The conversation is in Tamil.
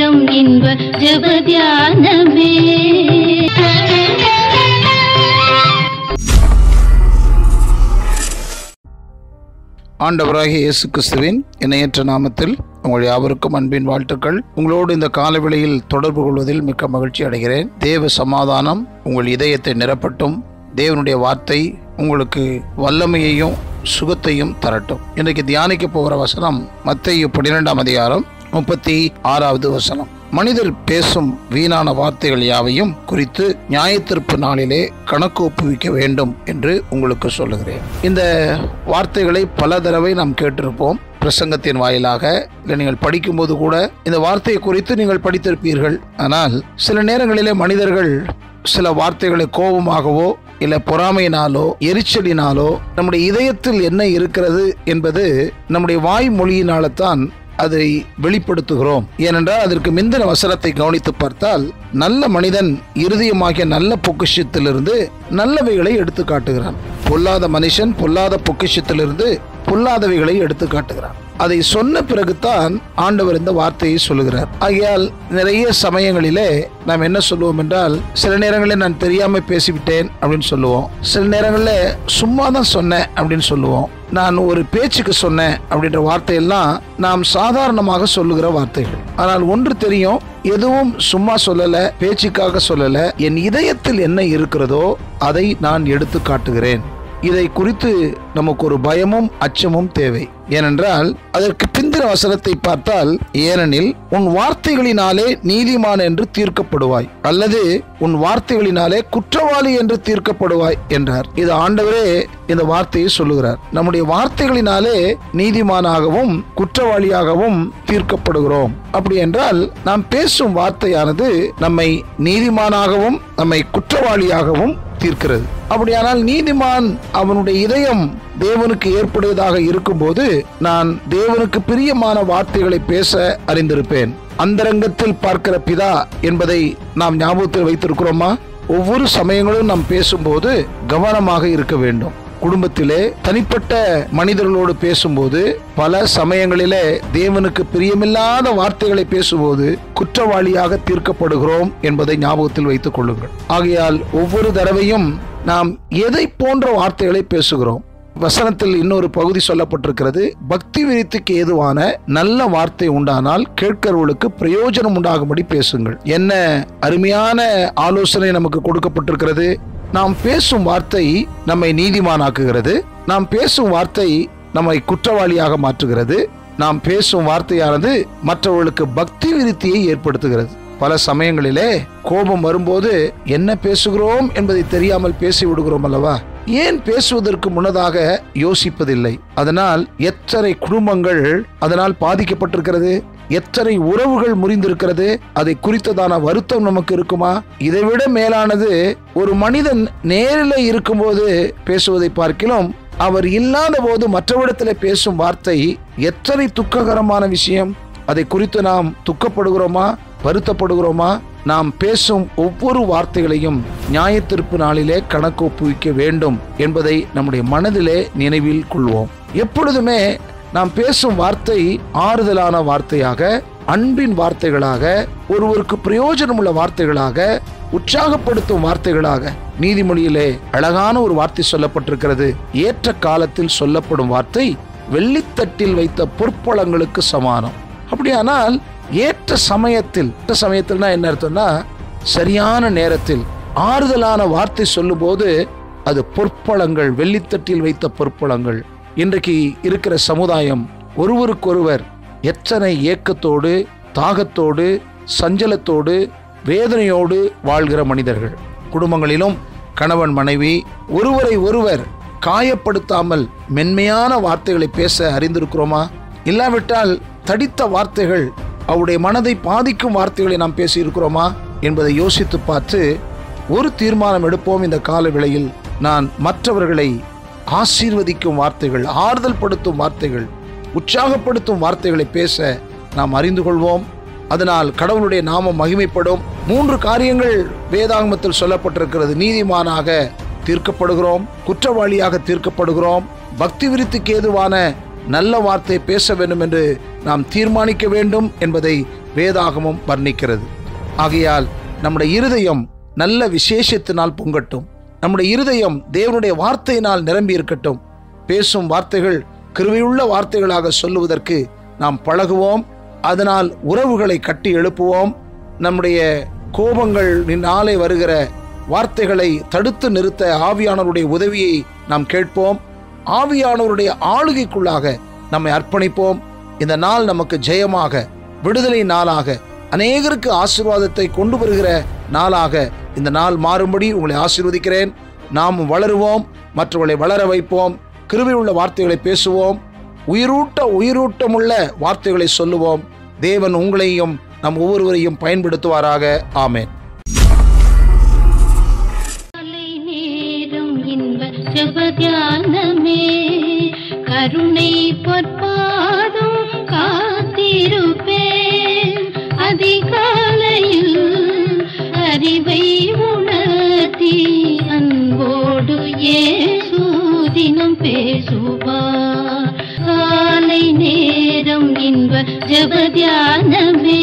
நேரம் இன்ப ஜபத்யானமே ஆண்டவராகிய இயேசு கிறிஸ்துவின் இணையற்ற நாமத்தில் உங்கள் யாவருக்கும் அன்பின் வாழ்த்துக்கள். உங்களோடு இந்த காலவெளியில் தொடர்பு கொள்வதில் மிக்க மகிழ்ச்சி அடைகிறேன். தேவ சமாதானம் உங்கள் இதயத்தை நிரப்பட்டும். தேவனுடைய வார்த்தை உங்களுக்கு வல்லமையையும் சுகத்தையும் தரட்டும். இன்றைக்கு தியானிக்க போகிற வசனம் மத்திய பன்னிரெண்டாம் அதிகாரம் முப்பத்தி ஆறாவது வசனம். மனிதர் பேசும் வீணான வார்த்தைகள் யாவையும் குறித்து நியாயத்திற்பு நாளிலே கணக்கு ஒப்புவிக்க வேண்டும் என்று உங்களுக்கு சொல்லுகிறேன். இந்த வார்த்தைகளை பல தடவை நாம் கேட்டிருப்போம். பிரசங்கத்தின் வாயிலாக இல்லை நீங்கள் படிக்கும்போது கூட இந்த வார்த்தையை குறித்து நீங்கள் படித்திருப்பீர்கள். ஆனால் சில நேரங்களிலே மனிதர்கள் சில வார்த்தைகளை கோபமாகவோ இல்லை பொறாமையினாலோ எரிச்சலினாலோ நம்முடைய இதயத்தில் என்ன இருக்கிறது என்பது நம்முடைய வாய்மொழியினால தான் அதை வெளிப்படுத்துகிறோம். ஏனென்றால் அதற்கு மிந்தின வசனத்தை கவனித்து பார்த்தால் நல்ல மனிதன் இருதயமாகிய நல்ல பொக்கிஷத்திலிருந்து நல்லவைகளை எடுத்து காட்டுகிறான் பொல்லாத மனுஷன் பொல்லாத பொக்கிஷத்திலிருந்து பொல்லாதவைகளை எடுத்து காட்டுகிறான் அதை சொன்ன பிறகுதான் ஆண்டவர் இந்த வார்த்தையை சொல்லுகிறார். ஆகையால் நிறைய சமயங்களிலே நாம் என்ன சொல்லுவோம் என்றால் சில நேரங்களில் நான் தெரியாம பேசிவிட்டேன் அப்படின்னு சொல்லுவோம். சில நேரங்களில் சும்மா தான் சொன்னேன் அப்படின்னு சொல்லுவோம். நான் ஒரு பேச்சுக்கு சொன்னேன் அப்படின்ற வார்த்தையெல்லாம் நாம் சாதாரணமாக சொல்லுகிற வார்த்தைகள். ஆனால் ஒன்று தெரியும் எதுவும் சும்மா சொல்லல பேச்சுக்காக சொல்லல என் இதயத்தில் என்ன இருக்கிறதோ அதை நான் எடுத்து காட்டுகிறேன் இதை குறித்து நமக்கு ஒரு பயமும் அச்சமும் தேவை. ஏனென்றால் அதற்கு பிந்திர வசனத்தை பார்த்தால் ஏனெனில் உன் வார்த்தைகளினாலே நீதிமான் என்று தீர்க்கப்படுவாய் அல்லது உன் வார்த்தைகளினாலே குற்றவாளி என்று தீர்க்கப்படுவாய் என்றார். இது ஆண்டவரே இந்த வார்த்தையை சொல்லுகிறார். நம்முடைய வார்த்தைகளினாலே நீதிமானாகவும் குற்றவாளியாகவும் தீர்க்கப்படுகிறோம். அப்படி என்றால் நாம் பேசும் வார்த்தையானது நம்மை நீதிமானாகவும் நம்மை குற்றவாளியாகவும் தீர்க்கிறது. அப்படியானால் நீதிமான் அவனுடைய இதயம் தேவனுக்கு ஏற்படுவதாக இருக்கும்போது நான் தேவனுக்கு பிரியமான வார்த்தைகளை பேச அறிந்திருப்பேன். அந்தரங்கத்தில் பார்க்கிற பிதா என்பதை நாம் ஞாபகத்தில் வைத்திருக்கிறோமா? ஒவ்வொரு சமயங்களும் நாம் பேசும்போது கவனமாக இருக்க வேண்டும். குடும்பத்திலே தனிப்பட்ட மனிதர்களோடு பேசும்போது பல சமயங்களிலே தேவனுக்கு பிரியமில்லாத வார்த்தைகளை பேசும்போது குற்றவாளியாக தீர்க்கப்படுகிறோம் என்பதை ஞாபகத்தில் வைத்துக் கொள்ளுங்கள். ஆகையால் ஒவ்வொரு தடவையும் நாம் எதை போன்ற வார்த்தைகளை பேசுகிறோம். வசனத்தில் இன்னொரு பகுதி சொல்லப்பட்டிருக்கிறது பக்தி விரித்துக்கு ஏதுவான நல்ல வார்த்தை உண்டானால் கேட்கிறவர்களுக்கு பிரயோஜனம் உண்டாகும்படி பேசுங்கள். என்ன அருமையான ஆலோசனை நமக்கு கொடுக்கப்பட்டிருக்கிறது. நாம் பேசும் வார்த்தை நம்மை நீதிமானாக்குகிறது. நாம் பேசும் வார்த்தை நம்மை குற்றவாளியாக மாற்றுகிறது. நாம் பேசும் வார்த்தையானது மற்றவர்களுக்கு பக்தி விருத்தியை ஏற்படுத்துகிறது. பல சமயங்களிலே கோபம் வரும்போது என்ன பேசுகிறோம் என்பதை தெரியாமல் பேசி விடுகிறோம் அல்லவா? ஏன் பேசுவதற்கு முன்னதாக யோசிப்பதில்லை. அதனால் எத்தனை குடும்பங்கள் அதனால் பாதிக்கப்பட்டிருக்கிறது? எத்தனை உறவுகள் முறிந்திருக்கிறது? அதை குறித்ததான வருத்தம் நமக்கு இருக்குமா? இதைவிட மேலானது ஒரு மனிதன் நேரில் இருக்கும்போது பேசுவதை பார்க்கிலும் அவர் இல்லாத போது மற்றவிடத்தில் பேசும் வார்த்தை எத்தனை துக்ககரமான விஷயம். அதை குறித்து நாம் துக்கப்படுகிறோமா? வருத்தப்படுகிறோமா? நாம் பேசும் ஒவ்வொரு வார்த்தைகளையும் நியாயத்திருப்பு நாளிலே கணக்கு ஒப்புவிக்க வேண்டும் என்பதை நம்முடைய மனதிலே நினைவில் கொள்வோம். எப்பொழுதுமே நாம் பேசும் வார்த்தை ஆறுதலான வார்த்தையாக அன்பின் வார்த்தைகளாக ஒருவருக்கு பிரயோஜனமுள்ள வார்த்தைகளாக உற்சாகப்படுத்தும் வார்த்தைகளாக. நீதிமொழியிலே அழகான ஒரு வார்த்தை சொல்லப்பட்டிருக்கிறது. ஏற்ற காலத்தில் சொல்லப்படும் வார்த்தை வெள்ளித்தட்டில் வைத்த பொற்பழங்களுக்கு சமானம். அப்படியானால் ஏற்ற சமயத்தில் ஏற்ற சமயத்தில்னா என்ன அர்த்தம்னா சரியான நேரத்தில் ஆறுதலான வார்த்தை சொல்லும்போது அது பொற்பழங்கள் வெள்ளித்தட்டில் வைத்த பொற்பழங்கள். இன்றைக்கு இருக்கிற சமுதாயம் ஒருவருக்கொருவர் எத்தனை ஏக்கத்தோடு தாகத்தோடு சஞ்சலத்தோடு வேதனையோடு வாழ்கிற மனிதர்கள். குடும்பங்களிலும் கணவன் மனைவி ஒருவரை ஒருவர் காயப்படுத்தாமல் மென்மையான வார்த்தைகளை பேச அறிந்திருக்கிறோமா? இல்லாவிட்டால் தடித்த வார்த்தைகள் அவருடைய மனதை பாதிக்கும் வார்த்தைகளை நாம் பேசியிருக்கிறோமா? என்பதை யோசித்து பார்த்து ஒரு தீர்மானம் எடுப்போம் இந்த கால வேளையில் நான் மற்றவர்களை ஆசீர்வதிக்கும் வார்த்தைகள் ஆறுதல் படுத்தும் வார்த்தைகள் உற்சாகப்படுத்தும் வார்த்தைகளை பேச நாம் அறிந்து கொள்வோம். அதனால் கடவுளுடைய நாமம் மகிமைப்படும். மூன்று காரியங்கள் வேதாகமத்தில் சொல்லப்பட்டிருக்கிறது. நீதிமானாக தீர்க்கப்படுகிறோம் குற்றவாளியாக தீர்க்கப்படுகிறோம் பக்தி விருத்திக்கு ஏதுவான நல்ல வார்த்தை பேச வேண்டும் என்று நாம் தீர்மானிக்க வேண்டும் என்பதை வேதாகமம் வர்ணிக்கிறது. ஆகையால் நம்முடைய இருதயம் நல்ல விசேஷத்தினால் பொங்கட்டும். நம்முடைய இருதயம் தேவனுடைய வார்த்தையினால் நிரம்பி இருக்கட்டும். பேசும் வார்த்தைகள் கிருவையுள்ள வார்த்தைகளாக சொல்லுவதற்கு நாம் பழகுவோம். அதனால் உறவுகளை கட்டி எழுப்புவோம். நம்முடைய கோபங்கள் நாளை வருகிற வார்த்தைகளை தடுத்து நிறுத்த ஆவியானவருடைய உதவியை நாம் கேட்போம். ஆவியானவருடைய ஆளுகைக்குள்ளாக நம்மை அர்ப்பணிப்போம். இந்த நாள் நமக்கு ஜெயமாக விடுதலை நாளாக அநேகருக்கு ஆசீர்வாதத்தை கொண்டு வருகிற நாளாக இந்த நாள் மாறும்படி உங்களை ஆசீர்வதிக்கிறேன். நாம் வளருவோம் மற்றவர்களை வளர வைப்போம் கிருவி உள்ள வார்த்தைகளை பேசுவோம் உயிரூட்ட உயிரூட்டமுள்ள வார்த்தைகளை சொல்லுவோம். தேவன் உங்களையும் நம் ஒவ்வொருவரையும் பயன்படுத்துவாராக. ஆமேன். கருணை பொற்பாதும் காத்திருப்பேன். அதிகாலையில் அறிவை உணர்த்தி அன்போடு ஏசூதினம் பேசுவார் காலை நேரம் இன்ப ஜபத்தியானமே